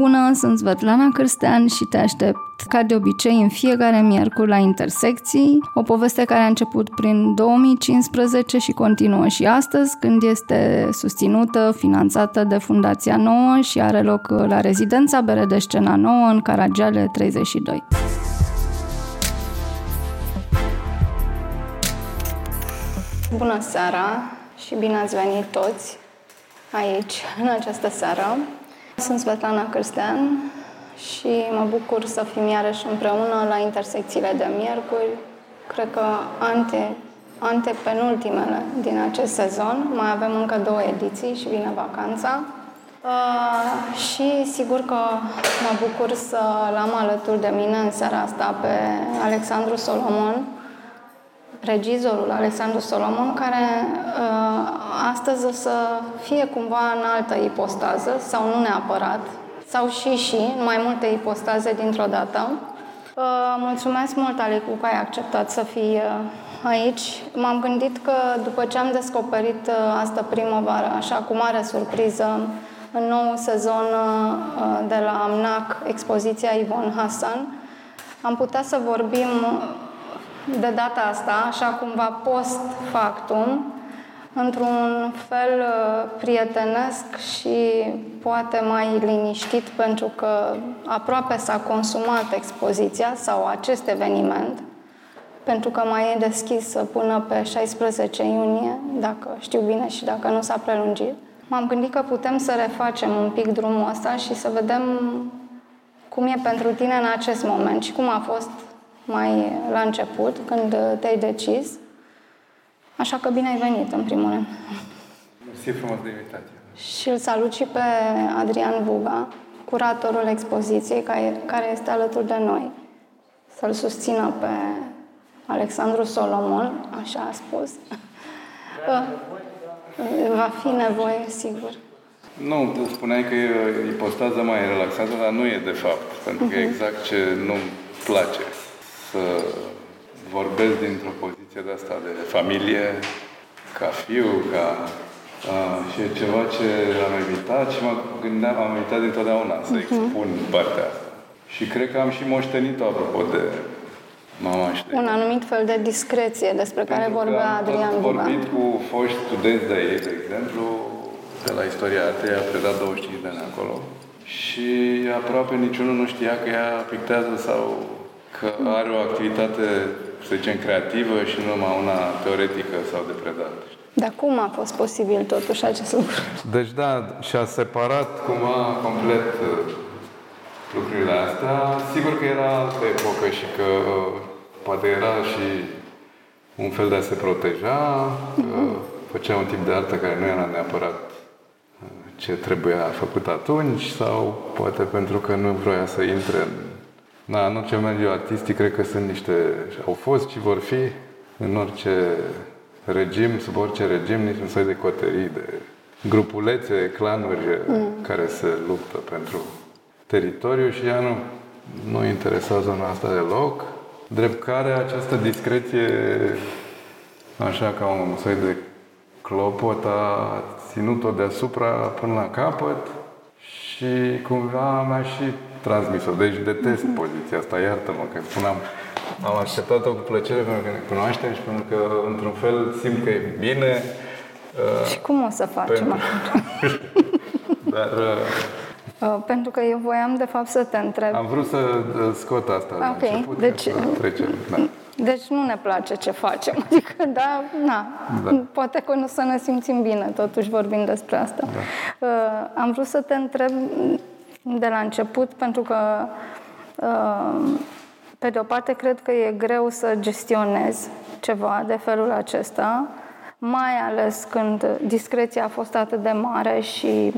Bună, sunt Svetlana Cârstean și te aștept ca de obicei în fiecare miercuri la Intersecții, o poveste care a început prin 2015 și continuă și astăzi, când este susținută, finanțată de Fundația Nouă și are loc la rezidența Bere Scena Nouă în Caragiale 32. Bună seara și bine ați venit toți aici, în această seară. Sunt Svetlana Cârstean și mă bucur să fim iarăși împreună la intersecțiile de miercuri. Cred că ante, ante penultimele din acest sezon. Mai avem încă două ediții și vine vacanța. Uh, și sigur că mă bucur să l-am alături de mine în seara asta pe Alexandru Solomon, regizorul Alexandru Solomon, care uh, astăzi o să fie cumva în altă ipostază, sau nu neapărat, sau și și, în mai multe ipostaze dintr-o dată. Uh, mulțumesc mult, Alicu, că ai acceptat să fii uh, aici. M-am gândit că după ce am descoperit uh, asta primăvară, așa cu mare surpriză, în nou sezon uh, de la AMNAC, expoziția Ivon Hassan, am putea să vorbim de data asta, așa cumva post factum, într-un fel uh, prietenesc și poate mai liniștit pentru că aproape s-a consumat expoziția sau acest eveniment, pentru că mai e deschis până pe 16 iunie, dacă știu bine și dacă nu s-a prelungit. M-am gândit că putem să refacem un pic drumul ăsta și să vedem cum e pentru tine în acest moment și cum a fost mai la început, când te-ai decis. Așa că bine ai venit, în primul rând. Mersi frumos de invitație. Și îl salut și pe Adrian Buga, curatorul expoziției, care este alături de noi. Să-l susțină pe Alexandru Solomon, așa a spus. Va fi nevoie, sigur. Nu, tu spuneai că e ipostaza mai relaxată, dar nu e de fapt, pentru că e mhm. exact ce nu-mi place să vorbesc dintr-o poziție de asta, de familie, ca fiu, ca... A, și e ceva ce am evitat și mă gândeam, am evitat dintotdeauna să uh-huh. expun partea asta. Și cred că am și moștenit-o apropo de mama și de Un anumit fel de discreție despre care vorbea Adrian Buga. Am vorbit cu foști studenți de ei, de exemplu, de la istoria artei, a predat 25 de ani acolo. Și aproape niciunul nu știa că ea pictează sau că are o activitate, să zicem, creativă și nu numai una teoretică sau de predat. Dar cum a fost posibil totuși acest lucru? Deci da, și-a separat cumva complet uh, lucrurile astea. Sigur că era altă epocă și că uh, poate era și un fel de a se proteja, uh-huh. făcea un tip de artă care nu era neapărat uh, ce trebuia făcut atunci sau poate pentru că nu vroia să intre în da, în orice mediu artistic, cred că sunt niște, au fost și vor fi în orice regim, sub orice regim, nici un soi de coterii, de grupulețe, clanuri mm. care se luptă pentru teritoriu și ea nu, nu interesează zona asta deloc. Drept care această discreție, așa ca un soi de clopot, a ținut-o deasupra până la capăt și cumva mi-a și transmis-o. Deci detest mm-hmm. poziția asta, iartă-mă că spuneam, am așteptat-o cu plăcere pentru că ne cunoaștem și pentru că, într-un fel, simt că e bine. Uh, și cum o să facem pentru... Dar... Uh, uh, pentru că eu voiam, de fapt, să te întreb. Am vrut să uh, scot asta la okay. început, deci, să trecem. Da. Deci nu ne place ce facem. Adică, da, na, da. poate că nu să ne simțim bine, totuși vorbim despre asta. Da. Uh, am vrut să te întreb de la început, pentru că, uh, pe de o parte, cred că e greu să gestionezi ceva de felul acesta, mai ales când discreția a fost atât de mare și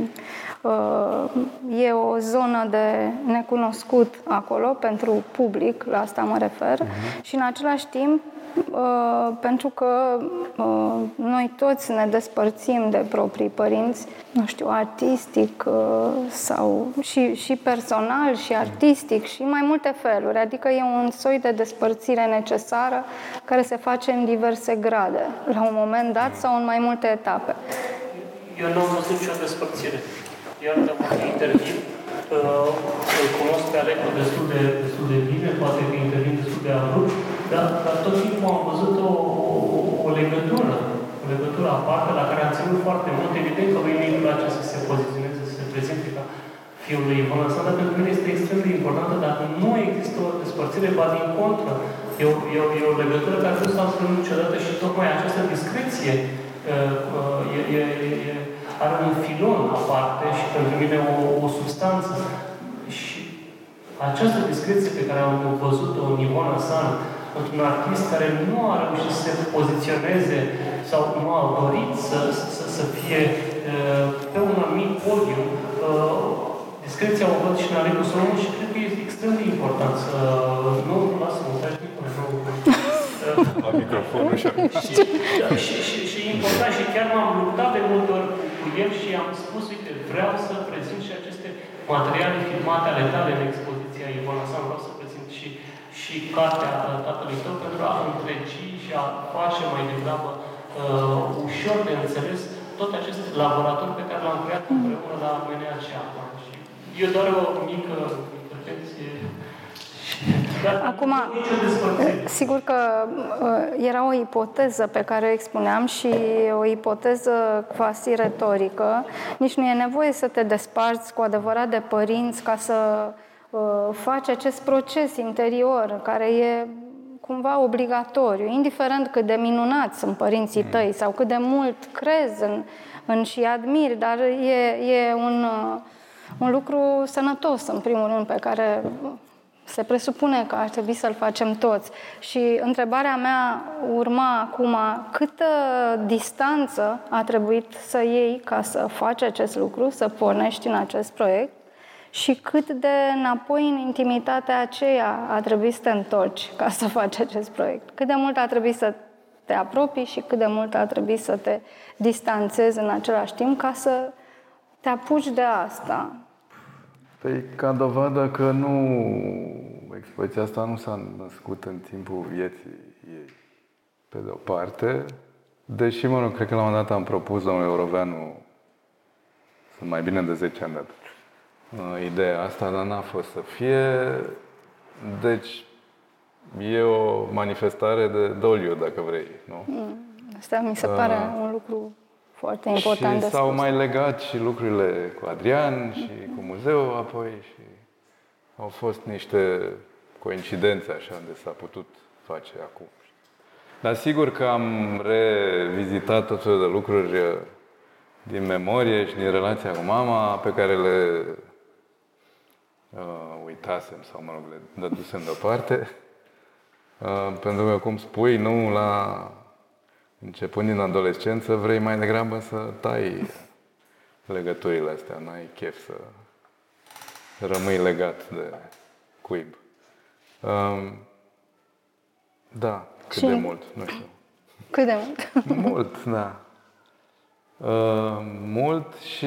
uh, e o zonă de necunoscut acolo pentru public, la asta mă refer, uh-huh. și în același timp Uh, pentru că uh, noi toți ne despărțim de proprii părinți, nu știu, artistic uh, sau și, și personal și artistic și mai multe feluri. Adică e un soi de despărțire necesară care se face în diverse grade, la un moment dat sau în mai multe etape. Eu nu am văzut nicio despărțire. Eu am intervin îl cunosc pe Alecu destul de, destul de bine, poate că intervin destul de abrupt, dar, dar tot timpul am văzut o, o, o legătură, o legătură aparte la care am ținut foarte mult. Evident că lui nu place să se poziționeze, să se prezinte ca fiul lui Ivona Sanda, pentru mine este extrem de importantă, dar nu există o despărțire, ba din contră. E o, e o, e o legătură care nu s-a niciodată și tocmai această discreție uh, uh, e, e, e, are un filon aparte și pentru mine o, o substanță. Și această discreție pe care am văzut-o în Ivona San, într-un artist care nu a reușit să se poziționeze sau nu a dorit să, să, să fie uh, pe un anumit podium, discreția o văd și în Alecu Solomon și cred că este extrem de important să nu lasă-mă, stai la microfonul și, și, da, și, și, și e important și chiar m-am luptat de multe ori cu el și am spus, uite, vreau să prezint și aceste materiale filmate ale tale în expoziția Ivona Sam, vreau să prezint și, și cartea tatălui tău pentru a întregi și a face mai degrabă uh, ușor de înțeles tot acest laborator pe care l-am creat împreună la MNH acum. Și eu doar o mică intervenție Acum, sigur că uh, era o ipoteză pe care o expuneam și o ipoteză quasi retorică. Nici nu e nevoie să te desparți cu adevărat de părinți ca să uh, faci acest proces interior care e cumva obligatoriu, indiferent cât de minunați sunt părinții tăi sau cât de mult crezi în, în și admiri, dar e, e un, uh, un lucru sănătos, în primul rând, pe care se presupune că ar trebui să-l facem toți. Și întrebarea mea urma acum, câtă distanță a trebuit să iei ca să faci acest lucru, să pornești în acest proiect și cât de înapoi în intimitatea aceea a trebuit să te întorci ca să faci acest proiect. Cât de mult a trebuit să te apropii și cât de mult a trebuit să te distanțezi în același timp ca să te apuci de asta. Păi, ca dovadă că nu, expoziția asta nu s-a născut în timpul vieții ei, pe de o parte, deși, mă rog, cred că la un moment dat am propus domnului Euroveanu, sunt mai bine de 10 ani de atunci, uh, ideea asta, dar n-a fost să fie, deci e o manifestare de doliu, dacă vrei, nu? Mm, asta mi se pare uh, un lucru foarte important și de s-au spus. mai legat și lucrurile cu Adrian și cu muzeul apoi și au fost niște coincidențe așa unde s-a putut face acum. Dar sigur că am revizitat tot felul de lucruri uh, din memorie și din relația cu mama pe care le uh, uitasem sau, mă rog, le dădusem deoparte. Uh, pentru că, cum spui, nu la începând din adolescență, vrei mai degrabă să tai legăturile astea. N-ai chef să rămâi legat de cuib. Um, da, cât și... de mult, nu știu. Cât de mult? Mult, da. Uh, mult și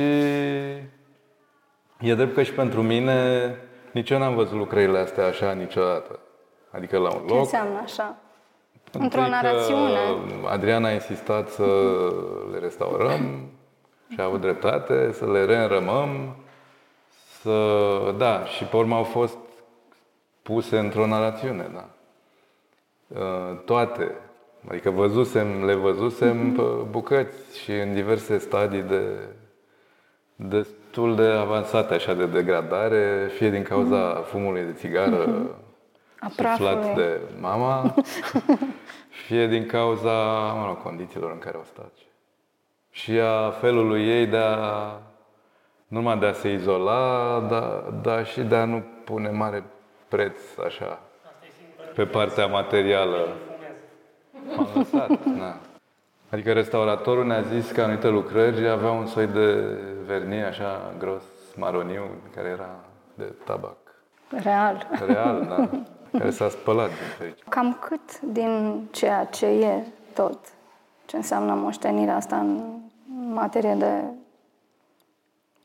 e drept că și pentru mine nici eu n-am văzut lucrările astea așa niciodată. Adică la un loc. Ce înseamnă așa? Într-o narațiune. Adriana a insistat să le restaurăm și a avut dreptate, să le reînrămăm, să... Da, și pe urmă au fost puse într-o narațiune, da. Uh, toate. Adică văzusem, le văzusem pe bucăți și în diverse stadii de destul de avansate așa de degradare, fie din cauza fumului de țigară, suflat de mama, fie din cauza mă rog, condițiilor în care au stat. Și a felului ei de a, nu numai de a se izola, dar, dar și de a nu pune mare preț așa pe partea materială. M-am lăsat, na. Adică restauratorul ne-a zis că anumite lucrări aveau un soi de vernie așa gros, maroniu, care era de tabac. Real. Real, da care s-a spălat din fericire. Cam cât din ceea ce e tot, ce înseamnă moștenirea asta în materie de,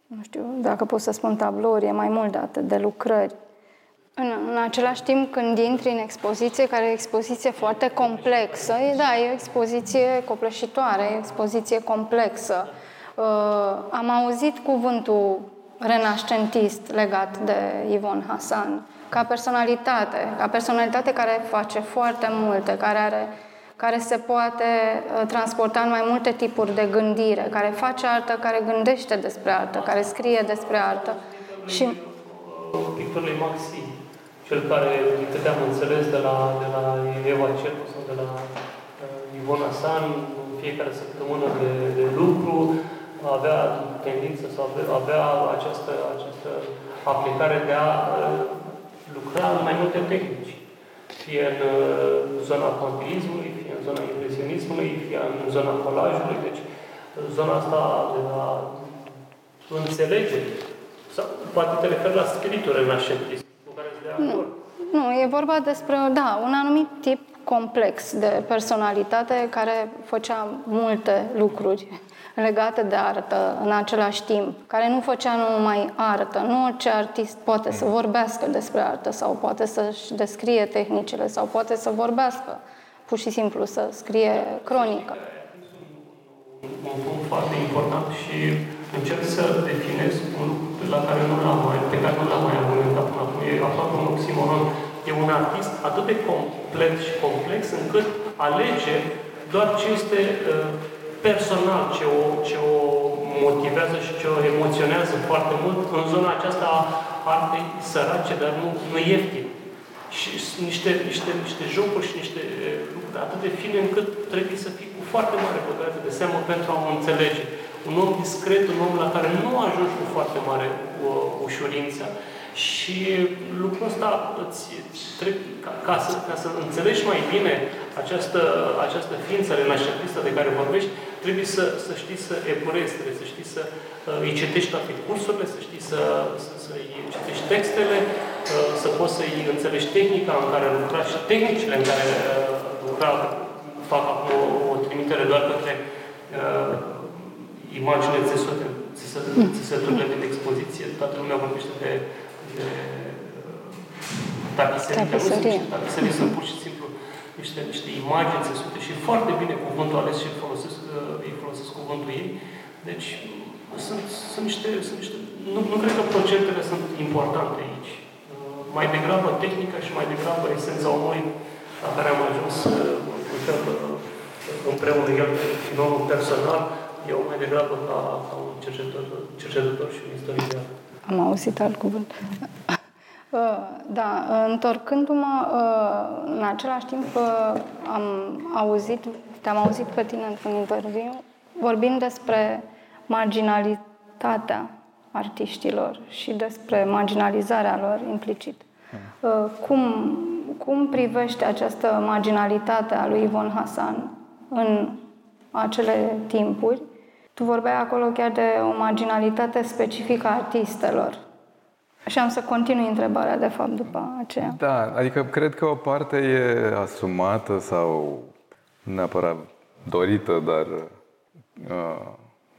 nu știu, dacă pot să spun tablouri, e mai mult de atât, de lucrări. În, în același timp, când intri în expoziție, care e o expoziție foarte complexă, e, da, e o expoziție copleșitoare, e o expoziție complexă. Uh, am auzit cuvântul renascentist legat de Ivon Hasan, ca personalitate, ca personalitate care face foarte multe, care are care se poate uh, transporta în mai multe tipuri de gândire, care face artă, care gândește despre artă, care scrie despre artă. Și pictorului Maxi, cel care, din câte am înțeles de la, de la Eva Cercu sau de la uh, Ivona San, în fiecare săptămână de, de lucru, avea tendință sau avea, avea această, această aplicare de a uh, lucra în mai multe tehnici. Fie în uh, zona pontilismului, fie în zona impresionismului, fie în zona colajului. Deci, zona asta de la înțelegere sau poate te referi la spiritul renașentism cu care de acord. Nu, nu, e vorba despre, da, un anumit tip complex de personalitate care făcea multe lucruri legate de artă în același timp, care nu făcea numai artă. Nu orice artist poate să vorbească despre artă sau poate să-și descrie tehnicile sau poate să vorbească, pur și simplu să scrie cronică. Un punct foarte important și încerc să definez un lucru la care nu l-am mai, pe care nu l-am mai argumentat până acum. E aproape un oximoron. E un artist atât de complet și complex încât alege doar ce este uh, personal, ce o, ce o motivează și ce o emoționează foarte mult în zona aceasta a artei sărace, dar nu, nu ieftin. Și niște, niște, niște jocuri și niște uh, lucruri atât de fine încât trebuie să fii cu foarte mare băgare de seamă pentru a o înțelege un om discret, un om la care nu ajungi cu foarte mare ușurință. Și lucrul ăsta îți trebuie, ca, ca, să, ca să înțelegi mai bine această, această ființă renaștentistă de care vorbești, trebuie să, să știi să epurezi, trebuie să știi să uh, îi citești toate cursurile, să știi să, să, să îi citești textele, uh, să poți să îi înțelegi tehnica în care lucra și tehnicile în care uh, lucra. Fac acum o, o trimitere doar către uh, imaginile țesute, țesăturile din expoziție. Toată lumea vorbește de, de tapiserii, tapiserii. tapiserii sunt pur și simplu niște, niște imagini țesute și foarte bine cuvântul ales și folosesc, uh, ei folosesc cuvântul ei. Deci sunt, sunt niște, sunt niște nu, nu cred că procentele sunt importante aici. Uh, mai degrabă tehnica și mai degrabă esența omului la care am ajuns uh, împreună el, filmul personal, eu mai degrabă ca, ca un cercetător, cercetător și un istoric Am auzit alt cuvânt. Uh, da, întorcându-mă, uh, în același timp uh, am auzit, te-am auzit pe tine într-un interviu, vorbind despre marginalitatea artiștilor și despre marginalizarea lor implicit. Cum, cum privește această marginalitate a lui Ivon Hasan în acele timpuri tu vorbeai acolo chiar de o marginalitate specifică a artistelor. Și am să continui întrebarea, de fapt, după aceea. Da, adică cred că o parte e asumată sau neapărat dorită, dar uh,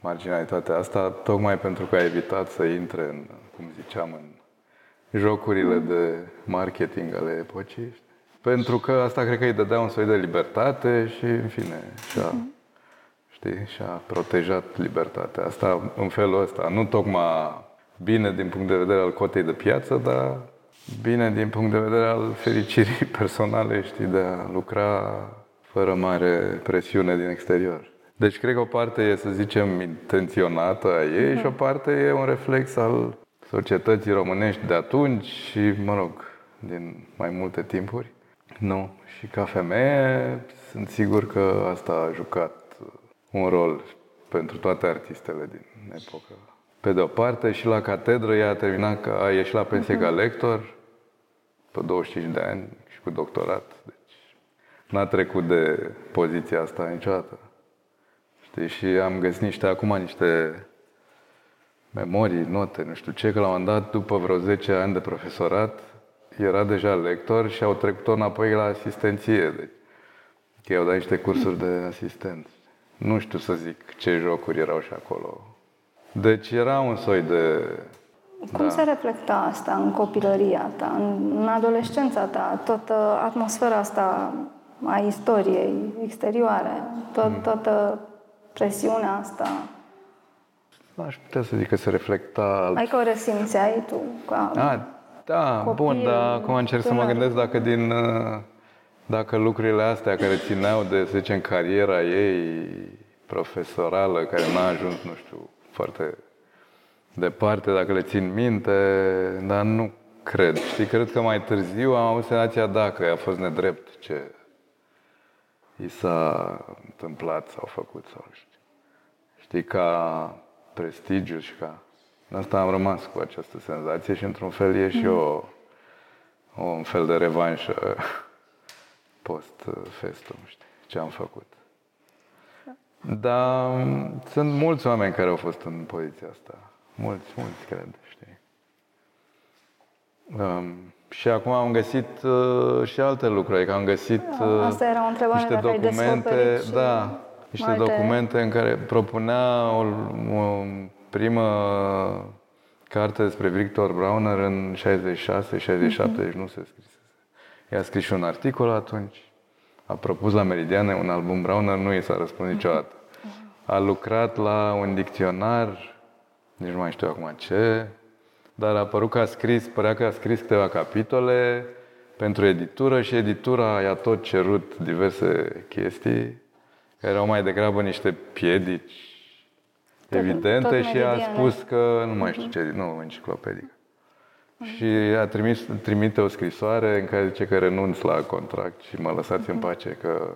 marginalitatea asta, tocmai pentru că a evitat să intre în, cum ziceam, în jocurile mm. de marketing ale epocii. Pentru că asta cred că îi dădea un soi de libertate și, în fine, și-a mm știi? Și a protejat libertatea. Asta în felul ăsta. Nu tocmai bine din punct de vedere al cotei de piață, dar bine din punct de vedere al fericirii personale, știi, de a lucra fără mare presiune din exterior. Deci cred că o parte e, să zicem, intenționată a ei și o parte e un reflex al societății românești de atunci și, mă rog, din mai multe timpuri. Nu. Și ca femeie sunt sigur că asta a jucat un rol pentru toate artistele din epocă. Pe de o parte, și la catedră ea a terminat, a ieșit la pensie ca mhm. lector pe 25 de ani și cu doctorat. Deci n-a trecut de poziția asta niciodată. Știi? Și am găsit niște, acum niște memorii, note, nu știu ce, că la un dat, după vreo 10 ani de profesorat, era deja lector și au trecut-o înapoi la asistenție. Deci, că i-au dat niște cursuri de asistent. Nu știu să zic ce jocuri erau și acolo. Deci era un soi de... Cum da. se reflecta asta în copilăria ta, în, în adolescența ta, toată atmosfera asta a istoriei exterioare, tot, mm. toată presiunea asta? aș putea să zic că se reflecta... Adică o resimțeai tu ca A, da, copil, bun, dar acum încerc să mă tânăr. gândesc dacă din... uh, Dacă lucrurile astea care țineau de, să zicem, cariera ei profesorală, care n-a ajuns, nu știu, foarte departe, dacă le țin minte, dar nu cred. Știi, cred că mai târziu am avut senzația, da, că a fost nedrept ce i s-a întâmplat sau făcut sau nu știu. Știi, ca prestigiu și ca... De asta am rămas cu această senzație și într-un fel e și o, o, un fel de revanșă post-festum, știi, ce am făcut. Dar m, sunt mulți oameni care au fost în poziția asta. Mulți, mulți, cred, știi. Um, și acum am găsit uh, și alte lucruri, adică am găsit uh, Asta era o întrebare niște dacă ai documente, descoperit și da, niște alte- documente în care propunea o, o primă carte despre Victor Brauner în 66, 67, deci nu se scrisese. I-a scris și un articol atunci, a propus la Meridiane un album Brauner, nu i s-a răspuns niciodată. A lucrat la un dicționar, nici nu mai știu acum ce, dar a părut că a scris, părea că a scris câteva capitole pentru editură și editura i-a tot cerut diverse chestii care erau mai degrabă niște piedici Tot- evidente tot și a meridiane. spus că nu mai știu ce, nu enciclopedică. Și a trimis, trimite o scrisoare în care zice că renunț la contract și mă lăsați în pace că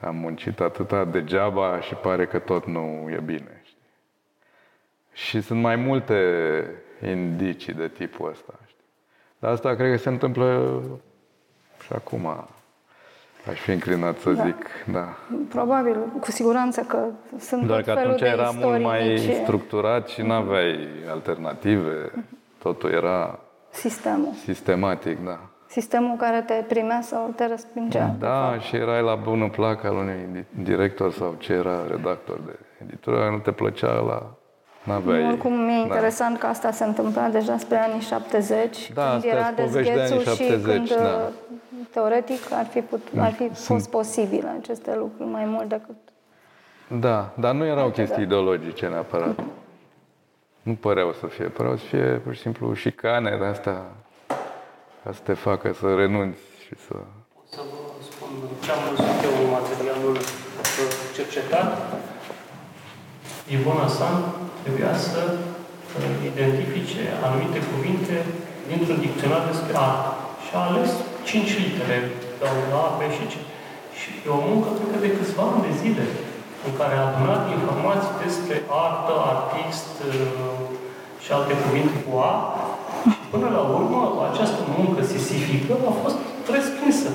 am muncit atâta degeaba și pare că tot nu e bine. Știi? Și sunt mai multe indicii de tipul ăsta. Știi? Dar asta cred că se întâmplă și acum. Aș fi înclinat să Da. zic, da. Probabil, cu siguranță că sunt Doar tot că felul atunci de era istorii mult mai mici. structurat și nu aveai alternative. Totul era Sistemul. sistematic, da. Sistemul care te primea sau te respingea. Da, și erai la bună placă al unui di- director sau ce era redactor de editură, nu te plăcea la... N-aveai... Oricum, mi-e da. interesant că asta se întâmpla deja spre anii 70, Da, când astea era sunt povești de anii dezghețul și 70, când, da. uh, teoretic, ar fi, put, ar fi Sunt- fost posibile aceste lucruri mai mult decât... Da, dar nu erau chestii ideologice neapărat. Nu păreau să fie, păreau să fie pur și simplu șicane de astea ca să te facă să renunți și să... O să vă spun ce am văzut eu în materialul uh, cercetat. Ivona San trebuia să uh, identifice anumite cuvinte dintr-un dicționar despre artă. Și a ales 5 litere, dau A, B și C. Și e o muncă, cred că de câțiva ani de zile, în care a adunat informații despre artă, artist uh, și alte cuvinte cu A. Și până la urmă, această muncă sisifică a fost respinsă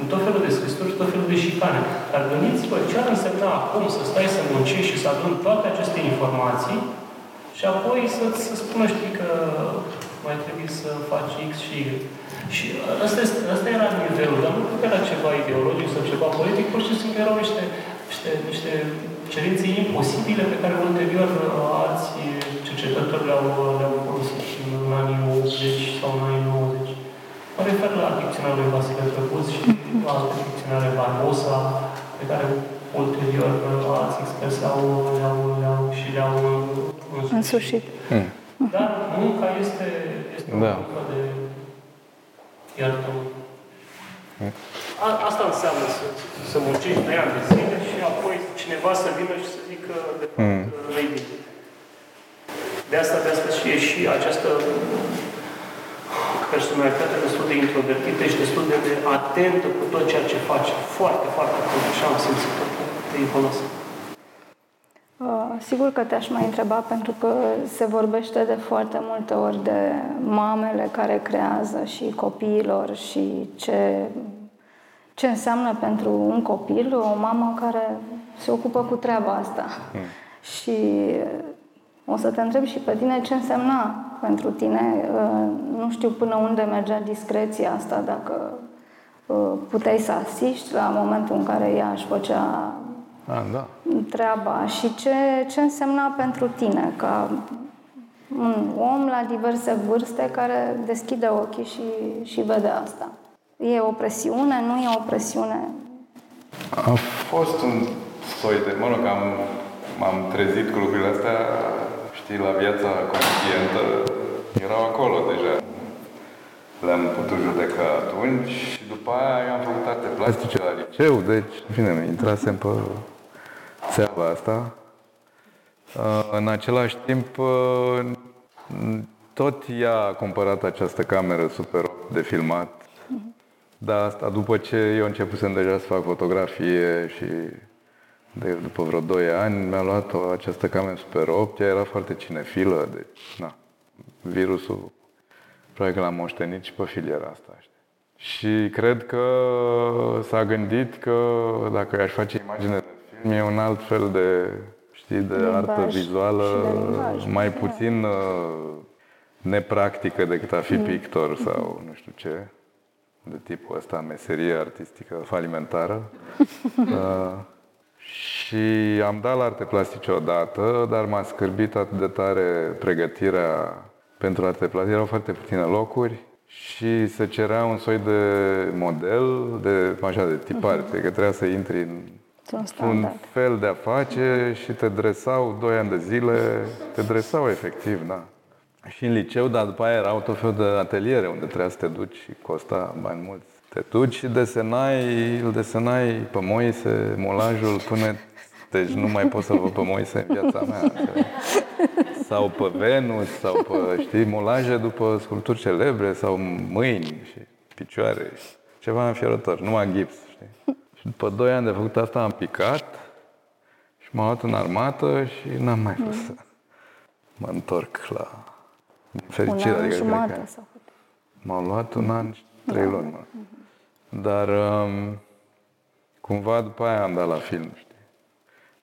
în tot felul de scrisuri și tot felul de șicane. Dar gândiți-vă ce ar însemna acum să stai să muncești și să aduni toate aceste informații și apoi să, să spună, știi, că mai trebuie să faci X și Y. Și asta, este, asta era nivelul, dar nu cred că era ceva ideologic sau ceva politic, pur și simplu erau niște, niște, niște cerințe imposibile pe care ulterior alți cercetători le-au, le-au folosit în anii 80 sau în anii 90. Mă refer la dicționarul lui Vasile Drăguț și alte dicționare Barbosa, pe care ulterior alți experți le-au, le-au, le-au și le-au însușit. Însușit. Hmm. Dar munca este, este o Da. muncă de iartă A- Asta înseamnă să, să muncești trei ani de zile și apoi cineva să vină și să zică de fapt Mm. nu-i bine. De asta, de asta și e și această personalitate destul de introvertită și destul de, de atentă cu tot ceea ce face. Foarte, foarte atentă. Așa am simțit-o de Ivona San. Uh, Sigur că te-aș mai întreba, pentru că se vorbește de foarte multe ori de mamele care creează și copiilor și ce, ce înseamnă pentru un copil o mamă care se ocupă cu treaba asta. Și uh, o să te întreb și pe tine ce însemna pentru tine. Uh, Nu știu până unde mergea discreția asta, dacă uh, puteai să asiști la momentul în care ea își făcea Ah, da. treaba și ce, ce însemna pentru tine ca un om la diverse vârste care deschide ochii și, și vede asta. E o presiune, nu e o presiune? A fost un soi de, mă rog, am m-am trezit cu lucrurile astea, știi, la viața conștientă, erau acolo deja. Le-am putut judeca atunci și după aia eu am făcut arte plastice la liceu, deci, bine, intrasem pe țeava asta. Uh, în același timp, uh, tot ea a cumpărat această cameră Super 8 de filmat. Dar asta după ce eu începusem deja să fac fotografie și de, după vreo 2 ani mi-a luat o, această cameră Super 8, ea era foarte cinefilă, deci, na, virusul probabil că l-am moștenit și pe filiera asta, știi. Și cred că s-a gândit că dacă i-aș face imagine de film, e un alt fel de, știi, de Limbaj artă vizuală, și de limbaj, mai da. puțin uh, nepractică decât a fi pictor sau nu știu ce, de tipul ăsta, meserie artistică falimentară. uh, și am dat la arte plastice odată, dar m-a scârbit atât de tare pregătirea pentru arte plastice. Erau foarte puține locuri și se cerea un soi de model, de, așa, de tipar, uh-huh. că trebuia să intri în Un un standard. fel de a face și te dresau doi ani de zile, te dresau efectiv, da. Și în liceu, dar după aia erau tot felul de ateliere unde trebuia să te duci și costa bani mulți. Te duci și desenai, îl desenai pe Moise, molajul până... Deci nu mai poți să-l văd pe Moise în viața mea. înțelegi? Sau pe Venus, sau pe, știi, molaje după sculpturi celebre, sau mâini și picioare. Ceva înfiorător, numai gips, știi? Și după doi ani de făcut asta am picat și m-am luat în armată și n-am mai fost să mă întorc la din Un fericire. an adică cred că- jumate sau cât. M-am luat un an și trei luni, mă. Dar um, cumva după aia am dat la film, știi?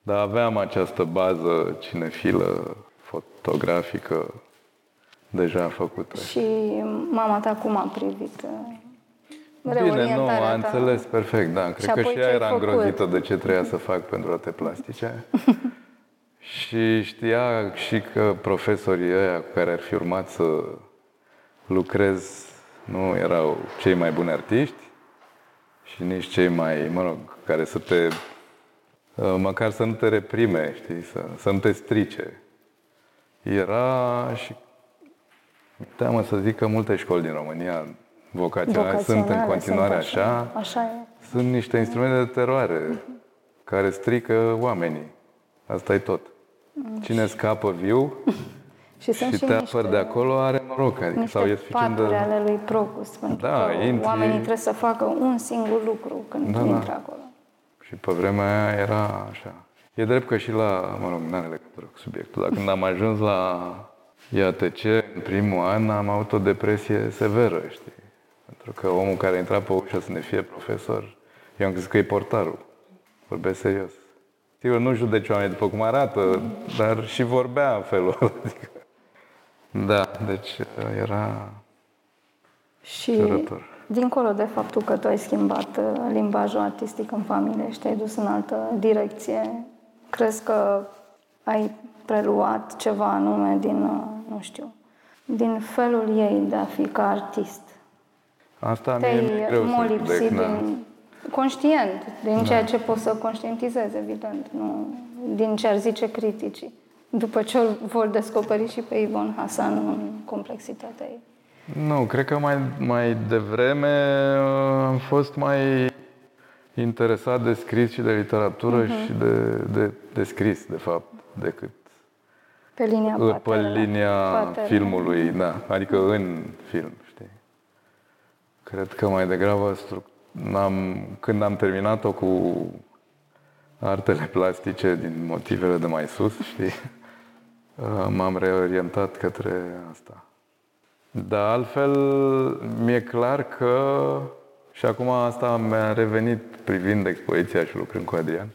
Dar aveam această bază cinefilă, fotografică, deja făcută. Și mama ta cum a privit uh, Bine, nu, reorientarea a ta? înțeles perfect, da. Cred Și că apoi și ce ea ai era făcut? îngrozită de ce trebuia să fac pentru arte plastice. și știa și că profesorii ăia cu care ar fi urmat să lucrez nu erau cei mai buni artiști și nici cei mai, mă rog, care să te, uh, măcar să nu te reprime, știi, să, să nu te strice. Era și teamă să zic că multe școli din România vocaționale sunt în Vocaționale continuare sunt așa, Așa e. sunt niște instrumente de teroare care strică oamenii. Asta e tot. Cine scapă viu Și sunt și și te niște, apăr de acolo are noroc. Adică, niște sau e suficient paturi de... ale lui Procus, pentru Da, că intri- oamenii trebuie să facă un singur lucru când Da, da. intră acolo. Și pe vremea aia era așa. E drept că și la, mă rog, nu are legătură cu subiectul, dar când am ajuns la IATC, în primul an, am avut o depresie severă, știi? Pentru că omul care intra pe ușă să ne fie profesor, eu am crezut că e portarul. Vorbesc serios. Sigur, nu judeci oamenii după cum arată, dar și vorbea în felul ăla. Adică. Da, deci era Și Cerător. dincolo de faptul că tu ai schimbat uh, limbajul artistic în familie și te-ai dus în altă direcție, crezi că ai preluat ceva anume din, uh, nu știu, din felul ei de a fi ca artist? Asta mie mi-e Te-ai greu să molipsit judec, da. din, conștient din ceea ce poți să conștientizezi, evident, nu din ce ar zice criticii. După ce o vor descoperi și pe Ivon Hasan în complexitatea ei. Nu, cred că mai, mai devreme uh, am fost mai interesat de scris și de literatură și de, de, de scris, de fapt, decât Pe linia pe paternă. linia Paternă. filmului, da, adică în film, știi. Cred că mai degrabă stru- am când am terminat-o cu artele plastice din motivele de mai sus, știi, uh, m-am reorientat către asta. Dar altfel, mi-e clar că, și acum asta mi-a revenit privind expoziția și lucrând cu Adrian,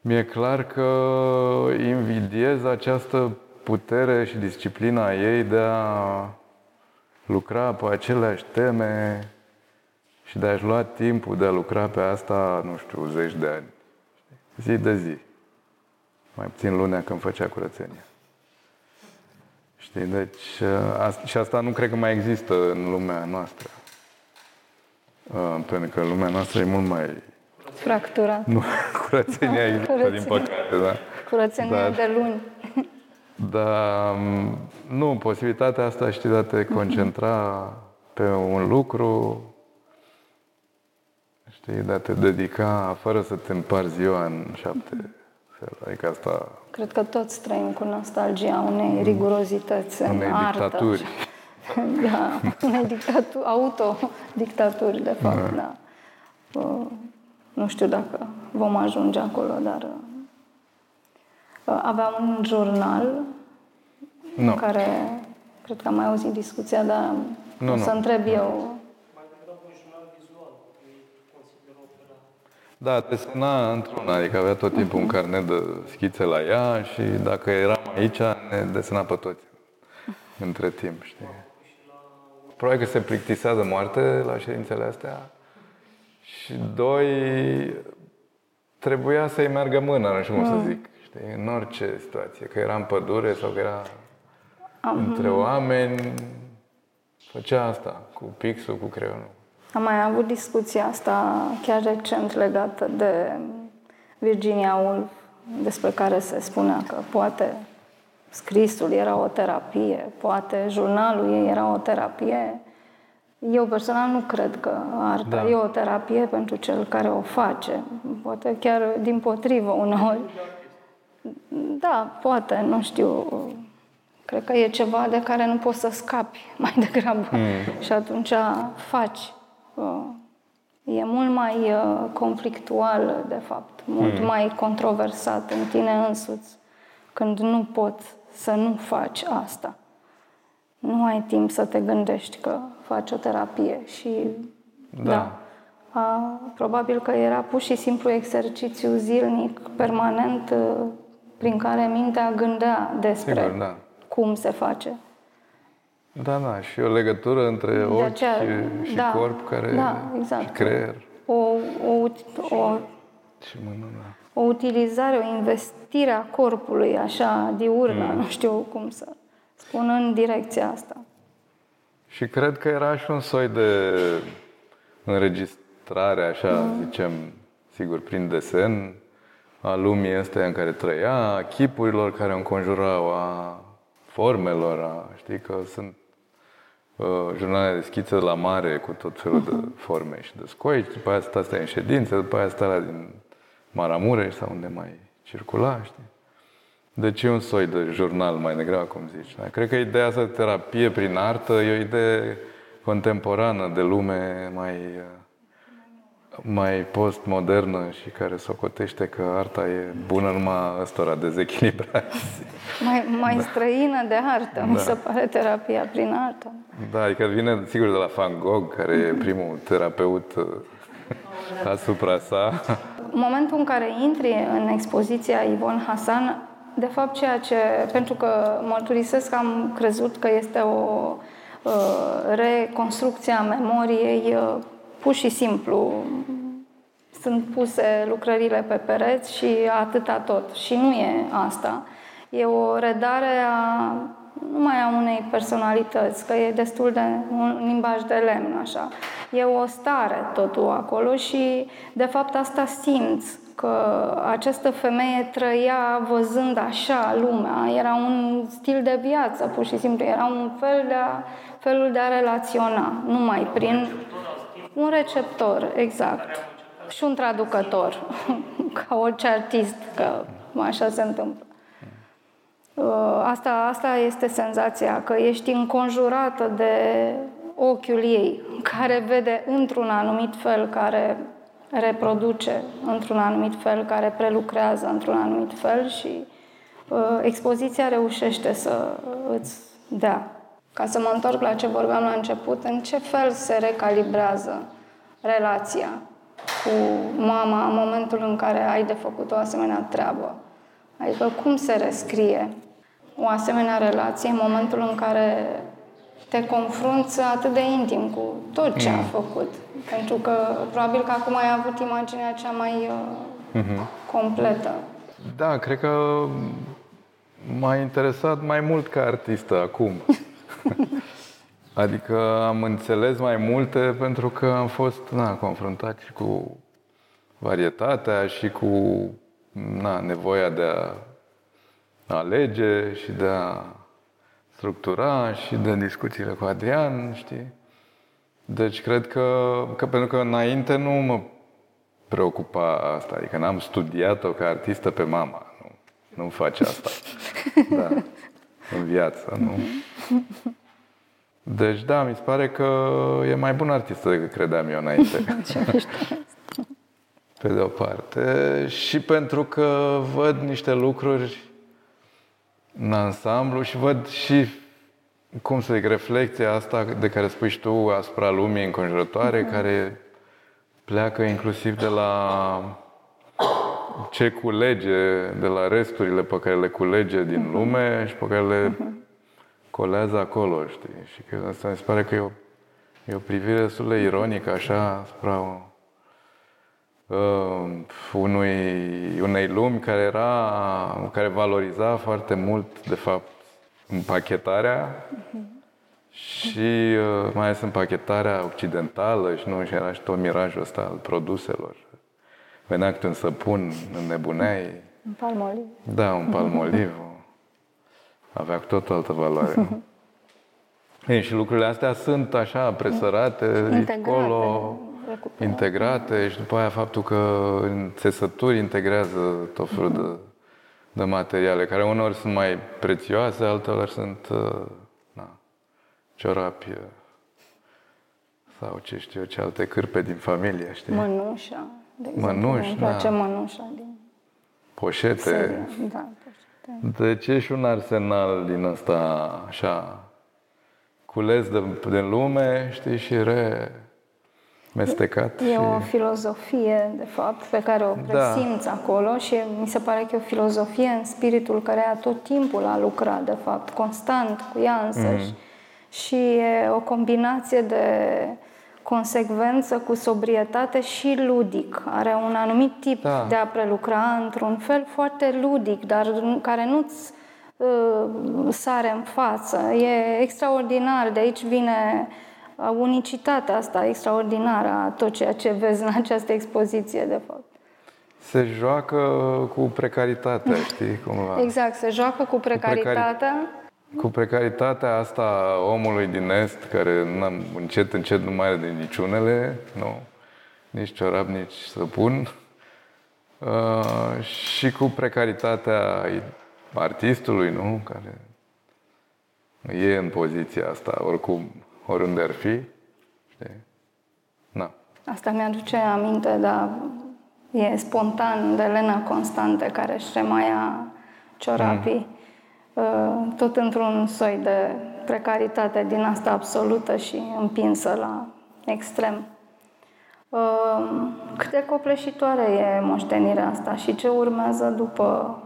mi-e clar că invidiez această putere și disciplina ei de a lucra pe aceleași teme și de a-și lua timpul de a lucra pe asta, nu știu, zeci de ani. Zi de zi. Mai puțin lunea când făcea curățenia. Știi, deci, a- și asta nu cred că mai există în lumea noastră. Uh, Pentru că lumea noastră e mult mai... Fracturat. Nu, curățenia există, din Curățenia. păcate, da. Curățenie Dar- de luni. Dar m, nu, posibilitatea asta, știi, de a te concentra pe un lucru, știi, de a te dedica fără să te împarți ziua în șapte feluri. Adică asta Cred că toți trăim cu nostalgia unei rigurozități în unei artă. dictaturi. Da, unei dictaturi, autodictaturi, de fapt, da. Uh, Nu știu dacă vom ajunge acolo, dar uh, aveam un jurnal Nu. în care, cred că am mai auzit discuția, dar Nu, o nu. să întreb eu. Mai degrabă un jurnal vizual, că ei consideră opera. Da, te suna într-una, adică avea tot timpul un carnet de schițe la ea și dacă eram aici, ne desena pe toți între timp, știi? Probabil că se plictisea de moarte la ședințele astea și doi, trebuia să-i meargă mâna, nu știu cum să zic, știi, în orice situație, că era în pădure sau că era între oameni, făcea asta, cu pixul, cu creionul. Am mai avut discuția asta chiar recent legată de Virginia Woolf, despre care se spunea că poate scrisul era o terapie, poate jurnalul ei era o terapie. Eu personal nu cred că arta Da. e o terapie pentru cel care o face. Poate chiar din potrivă uneori. Da, poate, nu știu. Cred că e ceva de care nu poți să scapi mai degrabă. Mm. Și atunci faci. Uh, E mult mai uh, conflictual, de fapt, mult mm. mai controversat în tine însuți când nu poți să nu faci asta. Nu ai timp să te gândești că faci o terapie și Da. A, probabil că era pur și simplu exercițiu zilnic, permanent, uh, prin care mintea gândea despre Sigur, da. cum se face. Da, da, și o legătură între De ochi aceea, și da, corp care da, exact. și creier O, o, ut- o, și mână, da. o utilizare, o investire a corpului așa diurnă, Mm. nu știu cum să spun, în direcția asta. Și cred că era și un soi de înregistrare, așa, zicem, sigur, prin desen, a lumii astea în care trăia, a chipurilor care o înconjurau, a formelor, a, știi că sunt uh, jurnale de schițe la mare cu tot felul de forme și de scoici, după aia stă astea în ședințe, după aia stă alea din Maramureș sau unde mai circula, știi? Deci e un soi de jurnal mai degrabă, cum zici. Da? Cred că ideea asta de terapie prin artă e o idee contemporană de lume mai, mai postmodernă și care socotește că arta e bună numai ăstora dezechilibrați. Mai, mai străină de artă, mi Da. se pare terapia prin artă. Da, adică vine sigur de la Van Gogh, care e primul terapeut uh, asupra sa. În momentul în care intri în expoziția Ivon Hasan, de fapt ceea ce, pentru că mărturisesc că am crezut că este o uh, reconstrucție a memoriei, uh, pur și simplu sunt puse lucrările pe pereți și atâta tot. Și nu e asta. E o redare a numai a unei personalități, că e destul de un limbaj de lemn, așa. E o stare totul acolo și, de fapt, asta simți că această femeie trăia văzând așa lumea, era un stil de viață, pur și simplu, era un fel de a, felul de a relaționa, numai prin un receptor, exact. Și un traducător, ca orice artist, că așa se întâmplă. Uh, Asta, asta este senzația, că ești înconjurată de ochiul ei, care vede într-un anumit fel, care reproduce într-un anumit fel, care prelucrează într-un anumit fel și uh, expoziția reușește să îți dea. Ca să mă întorc la ce vorbeam la început, în ce fel se recalibrează relația cu mama în momentul în care ai de făcut o asemenea treabă? Adică cum se rescrie o asemenea relație în momentul în care te confrunți atât de intim cu tot ce a făcut. Pentru că probabil că acum ai avut imaginea cea mai uh, completă. Da, cred că m-a interesat mai mult ca artistă acum. adică am înțeles mai multe pentru că am fost na, confruntat și cu varietatea și cu na, nevoia de a alege și de a structura și de discuțiile cu Adrian, știi? Deci cred că, că pentru că înainte nu mă preocupa asta, adică n-am studiat-o ca artistă pe mama, nu, nu face asta, da, în viață, nu? Deci da, mi se pare că e mai bun artistă decât credeam eu înainte. Pe de o parte. Și pentru că văd niște lucruri în ansamblu și văd și, cum să zic, reflecția asta de care spui și tu asupra lumii înconjurătoare, uh-huh. care pleacă inclusiv de la ce culege, de la resturile pe care le culege din uh-huh. lume și pe care le uh-huh. colează acolo, știi? Și că asta mi se pare că e o, e o privire destul de ironică, așa, asupra uh, unui, unei lumi care era, care valoriza foarte mult, de fapt, împachetarea și uh, mai ales împachetarea occidentală și nu și era și tot mirajul ăsta al produselor. Venea câte un săpun, nebuneai. Un palmoliv. Da, un palmoliv. Avea cu tot o altă valoare. Ei, și lucrurile astea sunt așa presărate, Integrate. acolo recuperate. integrate și după aia faptul că în țesături integrează tot felul de, de materiale, care uneori sunt mai prețioase, alteori sunt uh, na, ciorapi uh, sau ce știu eu, ce alte cârpe din familie, știi? Mănușa, de exemplu. Mănuși, Îmi place da. mănușa din Poșete. serie. Da, poșete. Deci e și un arsenal din ăsta așa cules de, din lume, știi, și re mestecat. E și... o filozofie, de fapt, pe care o Da. presimți acolo și mi se pare că e o filozofie în spiritul care a tot timpul a lucrat, de fapt, constant cu ea însăși. Și e o combinație de consecvență cu sobrietate și ludic. Are un anumit tip Da. de a prelucra într-un fel foarte ludic, dar care nu-ți uh, sare în față. E extraordinar. De aici vine uh, unicitatea asta extraordinară a tot ceea ce vezi în această expoziție, de fapt. Se joacă cu precaritatea, știi, cumva. Exact, se joacă cu precaritatea. Cu precaritatea asta a omului din Est, care n-am, încet, încet nu mai are de niciunele, nu, nici ciorap, nici săpun, uh, și cu precaritatea artistului, nu, care e în poziția asta, oricum, oriunde ar fi, știi? Na. Asta mi-aduce aminte, dar e spontan, de Elena Constante, care își remaia ciorapii, mm. Tot într-un soi de precaritate din asta absolută și împinsă la extrem. Uh, Cât de copleșitoare e moștenirea asta și ce urmează după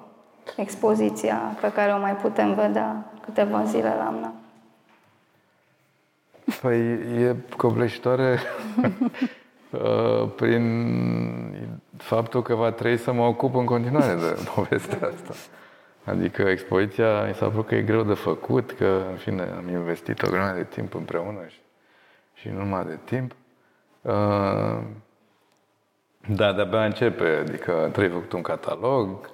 expoziția pe care o mai putem vedea câteva zile la AMNA? Păi e copleșitoare uh, prin faptul că va trebui să mă ocup în continuare de povestea asta. Adică expoziția mi s-a părut că e greu de făcut, că, în fine, am investit o grămadă de timp împreună și, și nu numai de timp. Uh, da, de-abia începe, adică trebuie făcut un catalog.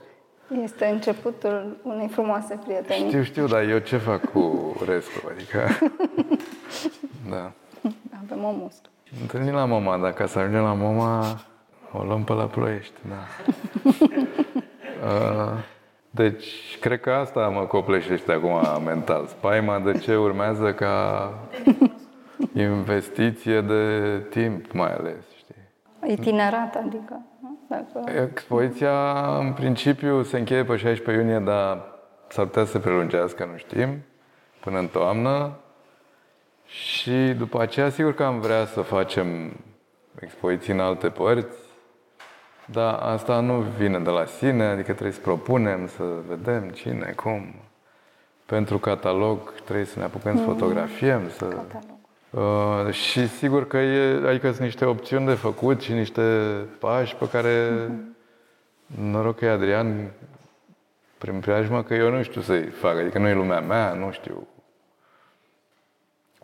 Este începutul unei frumoase prietenii. Știu, știu, dar eu ce fac cu restul? Adică, da. Avem o mustru. Întâlnim la mama, dacă să ajungem la mama, o luăm pe la ploiești, da. Uh, Deci, cred că asta mă copleșește acum mental. Spaima de ce urmează ca investiție de timp, mai ales, știi? Itinerat, adică. nu? Dacă... Expoziția, în principiu, se încheie pe 16 iunie, dar s-ar putea să se prelungească, nu știm, până în toamnă. Și după aceea, sigur că am vrea să facem expoziții în alte părți, dar asta nu vine de la sine, adică trebuie să propunem, să vedem cine, cum. Pentru catalog trebuie să ne apucăm să fotografiem, să... Catalog. Uh, și sigur că e, adică sunt niște opțiuni de făcut și niște pași pe care noroc că e Adrian prin preajmă că eu nu știu să-i fac, adică nu e lumea mea, nu știu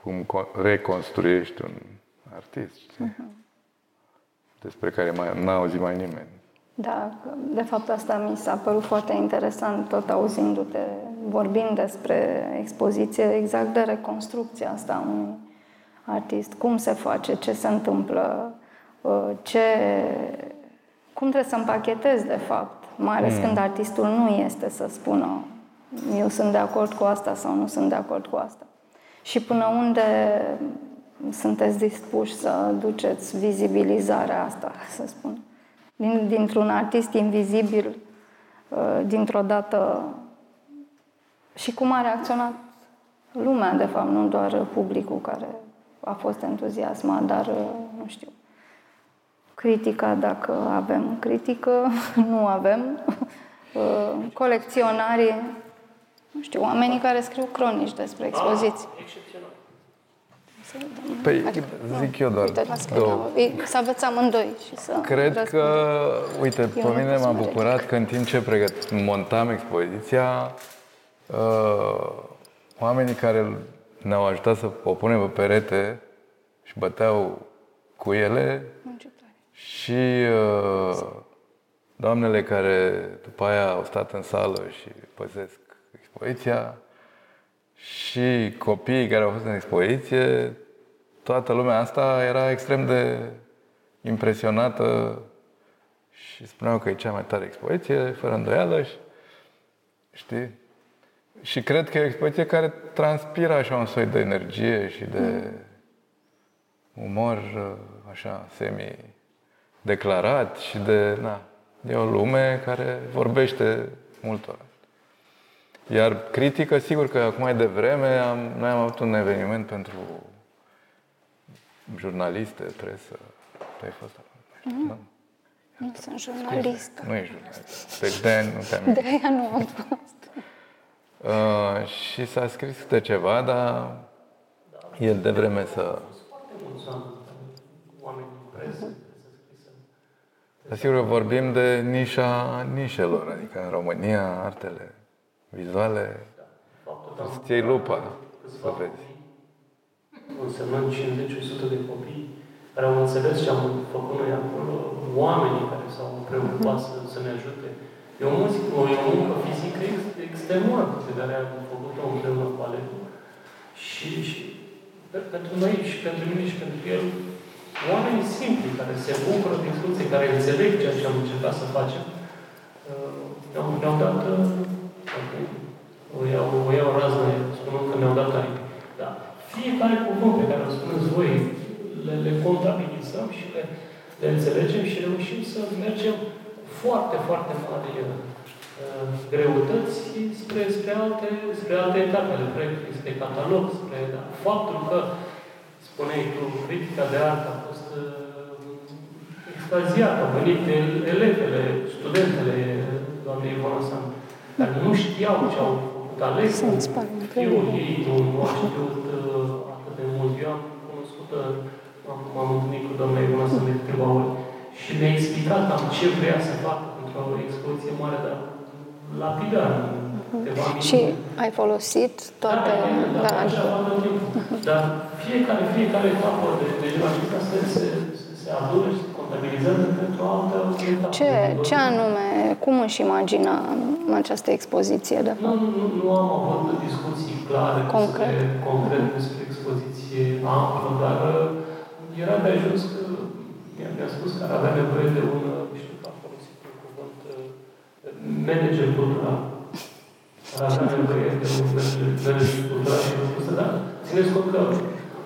cum co- reconstruiești un artist, știi? Despre care mai n-a auzit mai nimeni. Da, de fapt asta mi s-a părut foarte interesant, tot auzindu-te vorbind despre expoziție, exact de reconstrucția asta unui artist. Cum se face, ce se întâmplă, uh, ce, cum trebuie să împachetezi, de fapt, mai ales mm. când artistul nu este să spună eu sunt de acord cu asta sau nu sunt de acord cu asta. Și până unde sunteți dispuși să duceți vizibilizarea asta, să spun. Din, dintr-un artist invizibil, uh, dintr-o dată, și cum a reacționat lumea, de fapt, nu doar publicul care a fost entuziasmat, dar, uh, nu știu, critica, dacă avem critică, nu avem, uh, colecționarii, nu știu, oamenii care scriu cronici despre expoziții. Ah, excepțional. Păi, zic eu doar uite, două. Să aveți amândoi și să Cred răspund. că, uite, pe mine m-a bucurat că în timp ce pregăt, montam expoziția, uh, oamenii care ne-au ajutat să o punem pe perete și băteau cu ele și uh, doamnele care după aia au stat în sală și păzesc expoziția și copiii care au fost în expoziție, toată lumea asta era extrem de impresionată și spuneau că e cea mai tare expoziție, fără îndoială și, știi? Și cred că e o expoziție care transpiră așa un soi de energie și de umor așa semi-declarat și de, na, e o lume care vorbește multora. Iar critică, sigur că acum mai devreme am, noi am avut un eveniment pentru jurnaliste, presă. Tu ai fost acolo? Mm. Nu? Nu sunt jurnalist. Nu ești jurnalist. Deci de nu te-am De aia nu am fost. Uh, și s-a scris câte ceva, dar e de vreme să... Dar sigur vorbim de nișa nișelor, adică în România artele vizuale, să-ți iei lupa să vezi însemnând 50-100 de copii care au înțeles ce am făcut noi acolo, oamenii care s-au preocupat să, să ne ajute. E o, muzică, e o muncă fizică extenuantă pe care am făcut-o împreună cu Alecu. Și, și pentru noi și pentru mine și pentru el, oamenii simpli care se bucură de discuții, care înțeleg ceea ce am încercat să facem, uh, ne-au, ne-au dat uh, o iau, o iau raznă, spunând că ne-au dat aripi. Da. Fiecare cuvânt pe care îl spuneți voi, le, le contabilizăm și le, le înțelegem și reușim să mergem foarte, foarte mari uh, greutăți spre, spre, alte, spre alte etape. Ale proiectului, spre catalog, spre da, faptul că, spuneai tu, critica de artă a fost uh, extaziată, au venit elevele, studentele doamnei Ivona San, dar nu știau ce au făcut ales. Fiul ei nu, nu a știut eu am cunoscut, m-am întâlnit cu doamna Ivona să de câteva ori și mi-a explicat cam ce vrea să facă pentru o expoziție mare, dar lapidar, uh-huh. Și ai folosit toate... Da, da, da, așa Dar fiecare, fiecare etapă de, de gimnastică se, se, se adună și se contabilizează pentru o altă etapă. Ce, ce anume, cum își imagina această expoziție, de fapt? Nu, nu, nu am avut discuții clare concret, despre, concret despre expoziție amplă, dar uh, era de ajuns că mi-a spus că ar avea nevoie de un, uh, nu știu, am folosit un cuvânt, uh, manager cultural. Ar avea nevoie de un manager cultural și am spus, da, țineți cont că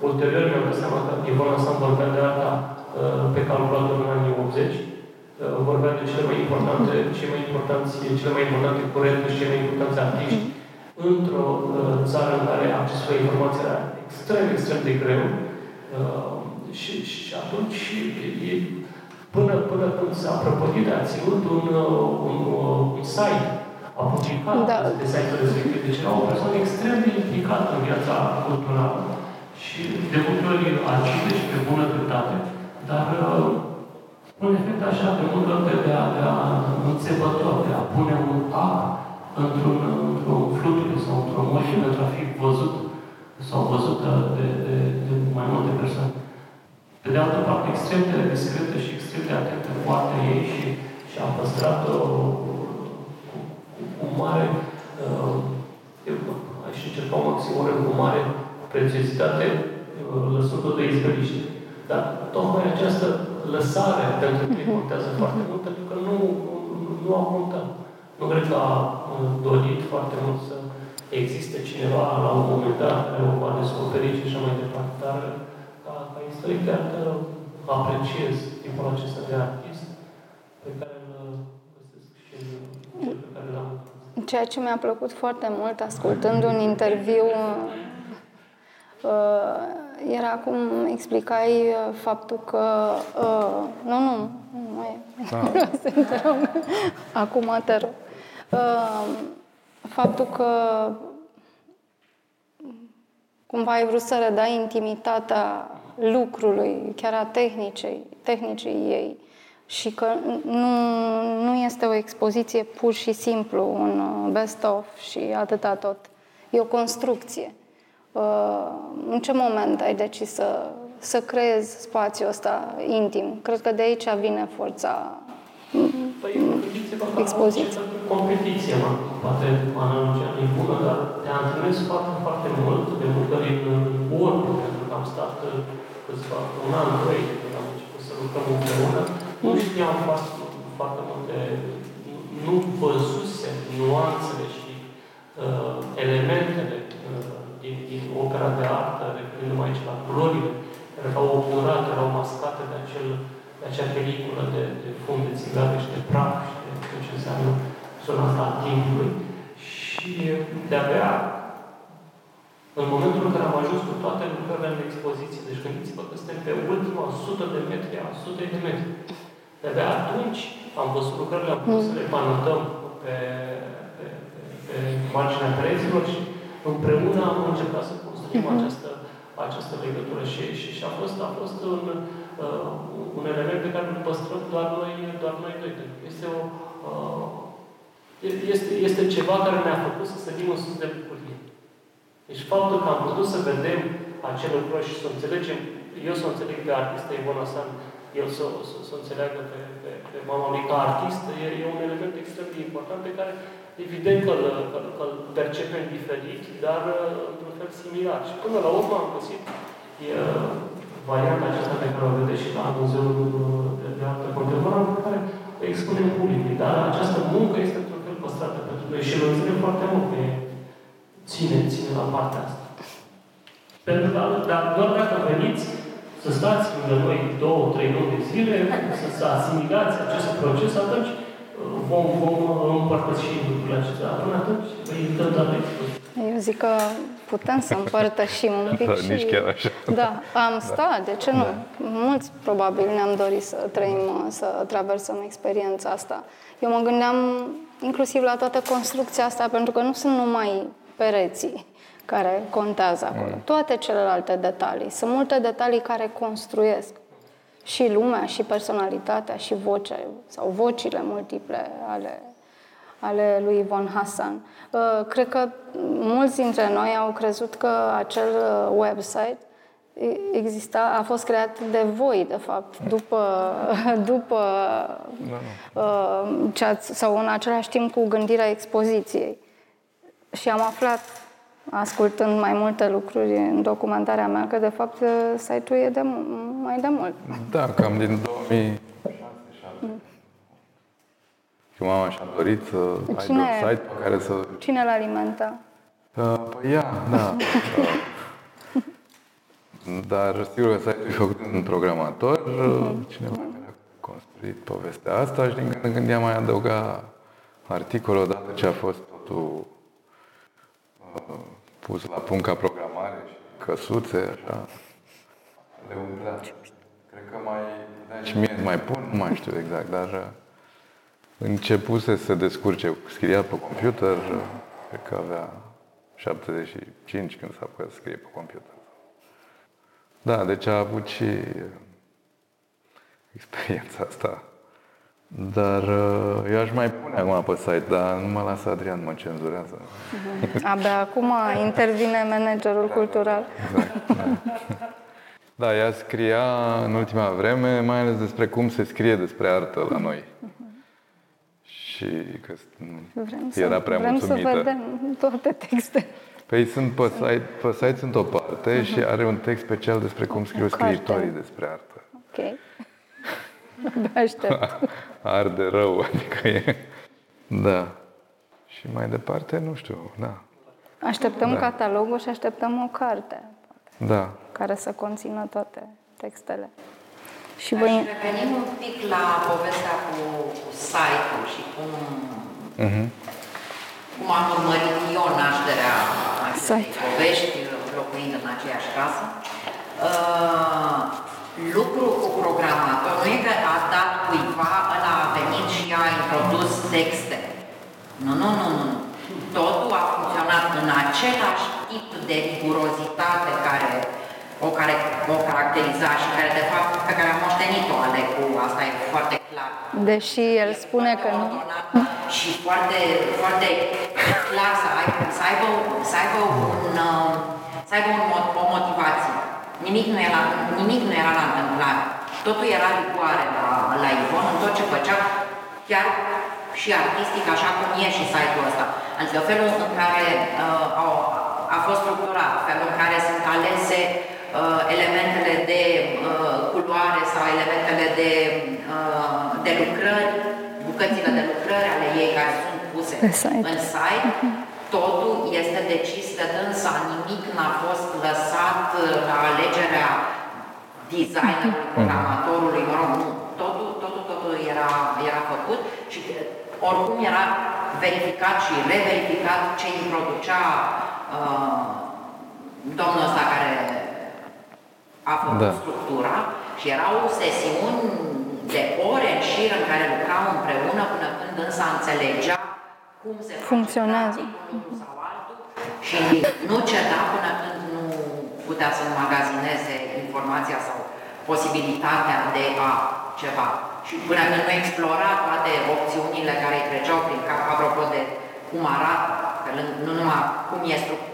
ulterior mi-am dat seama că Ivona Sam vorbea de arta pe calculator în anii 80, vorbea de cele mai importante, cele mai importante, cele mai importante curente și cele mai importante artiști într-o uh, țară în care accesul la informație era extrem, extrem de greu. Uh, și, și atunci, e, până, până când s-a prăpădit, a ținut un, uh, un, uh, un site, a publicat da. de site-ul respectiv. Deci era o persoană extrem de implicată în viața culturală și de multe ori agile și pe bună dreptate, dar uh, un efect așa de multe ori de a, de a înțepător, de a pune un A într-un, într-un fluture sau într-o moșie pentru a fi văzut sau văzută de, de, de mai multe persoane. Pe de altă parte, extrem de discretă și extrem de atentă foarte ei și, și a păstrat-o cu, cu mare, uh, aș încerca o maximă cu mare prețiozitate, uh, lăsând-o de izbeliște. Dar tocmai această lăsare pentru că mhm. contează foarte mult, pentru că nu, nu, nu a contat. Nu cred că a dorit foarte mult să existe cineva la un moment dat care o va descoperi și așa mai departe. Dar ca, ca istoric de artă apreciez tipul acesta de artist pe care îl găsesc și cel pe care l-am Ceea ce mi-a plăcut foarte mult ascultând un interviu uh, era cum explicai uh, faptul că uh, nu, nu, nu e. Da. Acum te rog. Uh, faptul că cumva ai vrut să redai intimitatea lucrului, chiar a tehnicii, tehnicii ei și că nu, nu este o expoziție pur și simplu, un uh, best-of și atâta tot. E o construcție. Uh, în ce moment ai decis să, să creezi spațiul ăsta intim? Cred că de aici vine forța Păi, expoziție. Competiție, mă, poate analogia nu bună, dar te antrenezi foarte, foarte mult, de multe ori în orb, pentru că am stat uh, câțiva, un an, doi, când am început să lucrăm împreună, nu știam foarte, foarte multe, nu văzusem nuanțele și uh, elementele uh, din, din opera de artă, referindu-mă aici la culorile, care erau obturate, erau mascate de acel de acea peliculă de, de fund de țigare și de praf și de tot ce înseamnă zona asta a timpului. Și de-abia în momentul în care am ajuns cu toate lucrările în expoziție, deci gândiți-vă că suntem pe ultima 100 de metri a 100 de metri. De-abia atunci am văzut lucrările, am putut să le panotăm pe, pe, pe, pe marginea perezilor și împreună am încercat să construim uh-huh. această, această legătură și, și, și a fost, a fost un, uh, un element pe care îl păstrăm doar noi, doar noi doi. Este, o, uh, este, este ceva care ne-a făcut să sărim în sus de bucurie. Deci faptul că am putut să vedem acele lucruri și să înțelegem, eu să înțeleg pe artistă Ivona San, el să, să, să înțeleagă pe, pe, pe mama lui ca artistă, e, e un element extrem de important pe care evident că îl, că, că îl percepem diferit, dar într-un fel similar. Și până la urmă am găsit e, varianta aceasta pe care o vedeți și la Muzeul de, de Artă Contemporană, pe care o expunem publicului. Dar această muncă este într-un fel păstrată pentru noi și îl înțeleg foarte mult că ține, ține la partea asta. Pentru că dar doar dacă veniți să stați lângă noi două, trei luni de zile, să, să asimilați acest proces, atunci uh, vom, vom împărtăși lucrurile acestea. Până atunci, îi dăm doar Eu zic că putem să împărtășim un pic da, și... Nici chiar așa. Da, am stat, de ce nu? Da. Mulți probabil ne-am dorit să trăim, să traversăm experiența asta. Eu mă gândeam inclusiv la toată construcția asta, pentru că nu sunt numai pereții care contează acolo. Mm. Toate celelalte detalii. Sunt multe detalii care construiesc și lumea, și personalitatea, și vocea, sau vocile multiple ale ale lui Von Hassan. Uh, cred că mulți dintre noi au crezut că acel uh, website exista, a fost creat de voi, de fapt, după, după da, uh, ce ați, sau în același timp cu gândirea expoziției. Și am aflat, ascultând mai multe lucruri în documentarea mea, că de fapt site-ul e de mai de mult. Da, cam din 2000 și mama și-a dorit să cine, aibă site pe care să... Cine îl alimentă? Uh, păi ea, da. Dar sigur că site-ul e făcut un programator, uh-huh. cineva care a construit povestea asta și din când în când ea mai adăuga articole odată ce a fost totul uh, pus la punct ca programare și căsuțe, așa, le umplea. Cred că mai, da, și mie mai pun, nu mai știu exact, dar uh, începuse să se descurce, scria pe computer, cred că avea 75 când s-a pus să scrie pe computer. Da, deci a avut și experiența asta. Dar uh, eu aș mai pune acum pe site, dar nu mă lasă Adrian, mă cenzurează. Mhm. Abia acum intervine managerul cultural. Exact, da. da, ea scria în ultima vreme, mai ales despre cum se scrie despre artă la noi. Și că vrem era să, prea vrem mulțumită. să vedem toate textele. Păi sunt pe site, pe site sunt o parte uh-huh. și are un text special despre cum scriu carte. scriitorii despre artă. Ok. Abia aștept. Arde rău, adică e... Da. Și mai departe, nu știu, da. Așteptăm Da. catalogul și așteptăm o carte Da. care să conțină toate textele. Și Aș voi... reveni un pic la povestea cu, cu site-ul și cum, Mhm. cum am urmărit eu nașterea acestei Site. povești, locuind în aceeași casă. Uh, lucru cu programator nu e că a dat cuiva, ăla a venit și a introdus texte. Nu, nu, nu, nu. Totul a funcționat în același tip de rigurozitate care o, care o caracteriza și care, de fapt, pe care am moștenit-o, Alecu, asta e foarte clar. Deși el spune că nu. Și foarte, foarte clar să aibă, să aibă, să aibă, un, uh, să aibă un, mo- o motivație. Nimic nu, era, nimic nu era la întâmplare. Totul era rigoare la, la Ivon în tot ce făcea, chiar și artistic, așa cum e și site-ul ăsta. Adică felul în care uh, au, a fost structurat, felul în care sunt alese uh, elementele de uh, culoare sau elementele de, uh, de lucrări, bucățile de lucrări ale ei care sunt puse Pe site. în site, totul este decis de dânsa, nimic n-a fost lăsat uh, la alegerea designerului, programatorului, mă rog, nu. Totul, totul, totul era, era făcut și uh, oricum era verificat și reverificat ce introducea uh, domnul ăsta care a făcut Da. structura și erau sesiuni de ore în șir în care lucrau împreună până când însă înțelegea cum se face Funcționează. practic unul sau altul și nu ceda până când nu putea să înmagazineze informația sau posibilitatea de a ceva. Și până când nu explora toate opțiunile care îi treceau prin cap, apropo de cum arată, pe lângă, nu numai cum e stru-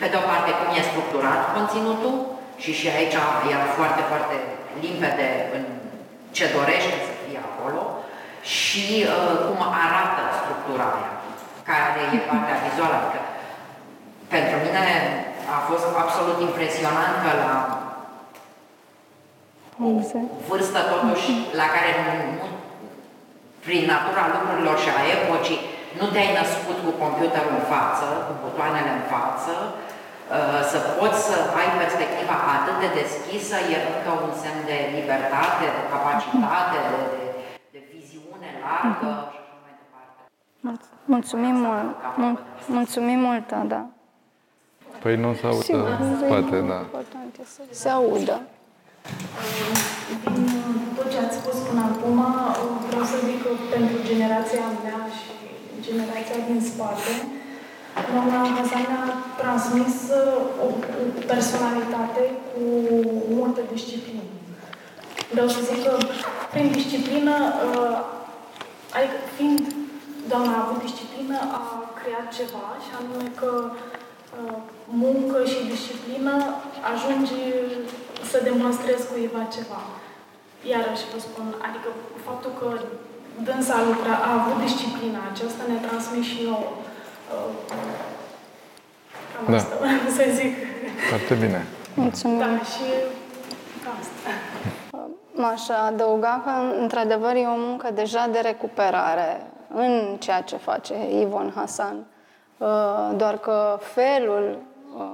pe de o parte cum e structurat conținutul și și aici era foarte, foarte limpede în ce dorește să fie acolo și uh, cum arată structura aia, care e partea vizuală. Adică, pentru mine a fost absolut impresionant că la o Exact. vârstă totuși la care nu, nu, prin natura lucrurilor și a epocii nu te-ai născut cu computerul în față, cu butoanele în față, uh, să poți să ai perspectiva atât de deschisă e încă un semn de libertate, de capacitate, de, de, de viziune largă și așa mai departe. Mulț- Mulțumim mult. Mul- Mulțumim mult, da. Păi nu se audă în spate, da. Important e să se audă. Din tot ce ați spus până acum, vreau să zic că pentru generația mea și generația din spate, doamna Hazan a transmis o personalitate cu multă disciplină. Vreau să zic că prin disciplină, uh, adică fiind doamna a avut disciplină, a creat ceva și anume că uh, muncă și disciplină ajunge să demonstrezi cuiva ceva. Iarăși vă spun, adică faptul că dânsa a, lucrat, a avut disciplina aceasta ne-a transmis și nouă. Uh, Cam Da. asta vreau să zic. Foarte bine. Mulțumim. Da, și asta. M-aș adăuga că, într-adevăr, e o muncă deja de recuperare în ceea ce face Ivon Hasan. Uh, Doar că felul, uh,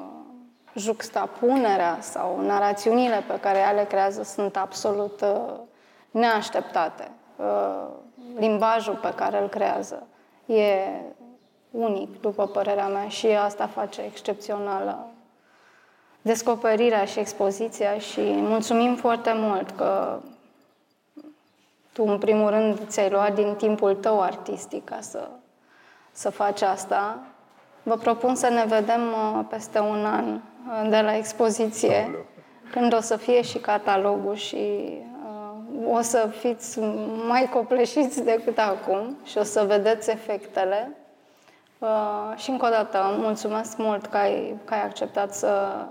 juxtapunerea sau narațiunile pe care ea le creează sunt absolut uh, neașteptate. Uh, Limbajul pe care îl creează e unic, după părerea mea, și asta face excepțională descoperirea și expoziția și mulțumim foarte mult că tu, în primul rând, ți-ai luat din timpul tău artistic ca să, să faci asta. Vă propun să ne vedem uh, peste un an uh, de la expoziție, când o să fie și catalogul și uh, o să fiți mai copleșiți decât acum și o să vedeți efectele. Uh, și încă o dată, mulțumesc mult că ai, că ai acceptat să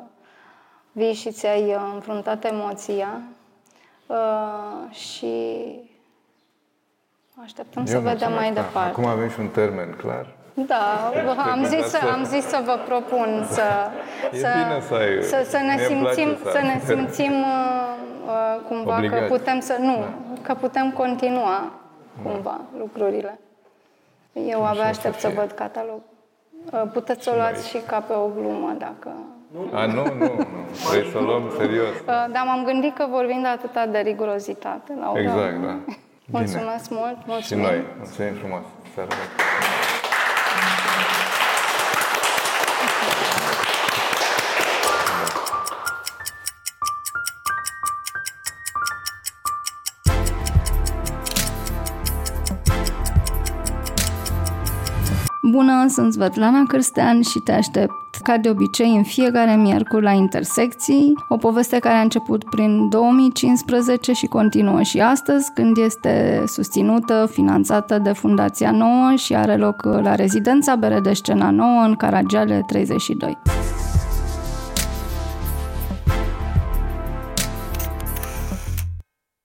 vii și ți-ai uh, înfruntat emoția uh, și Așteptăm Eu să vedem mulțumesc, mai da. departe. Acum avem și un termen clar. Da, am zis, să, am zis să vă propun să, E să, bine să ai- să, să ne mie îmi place simțim, să să ai. ne simțim uh, uh, cumva Obligați. că putem să, nu, că putem continua cumva lucrurile. Eu abia Așa aștept să să fie. văd catalog. Uh, Puteți să o luați și ca pe o glumă dacă... A, nu, nu, nu. Vrei să o luăm serios. Uh, Dar m-am gândit că vorbim de atâta de rigurozitate la ora Exact, nouă. da. Bine. Mulțumesc mult, Și mulțumim. noi. Mulțumim frumos. Seara bună. Bună, sunt Svetlana Cârstean și te aștept ca de obicei în fiecare miercuri la Intersecții, o poveste care a început prin 2015 și continuă și astăzi când este susținută, finanțată de Fundația Nouă și are loc la rezidența Bere de Scena Nouă în Caragiale 32.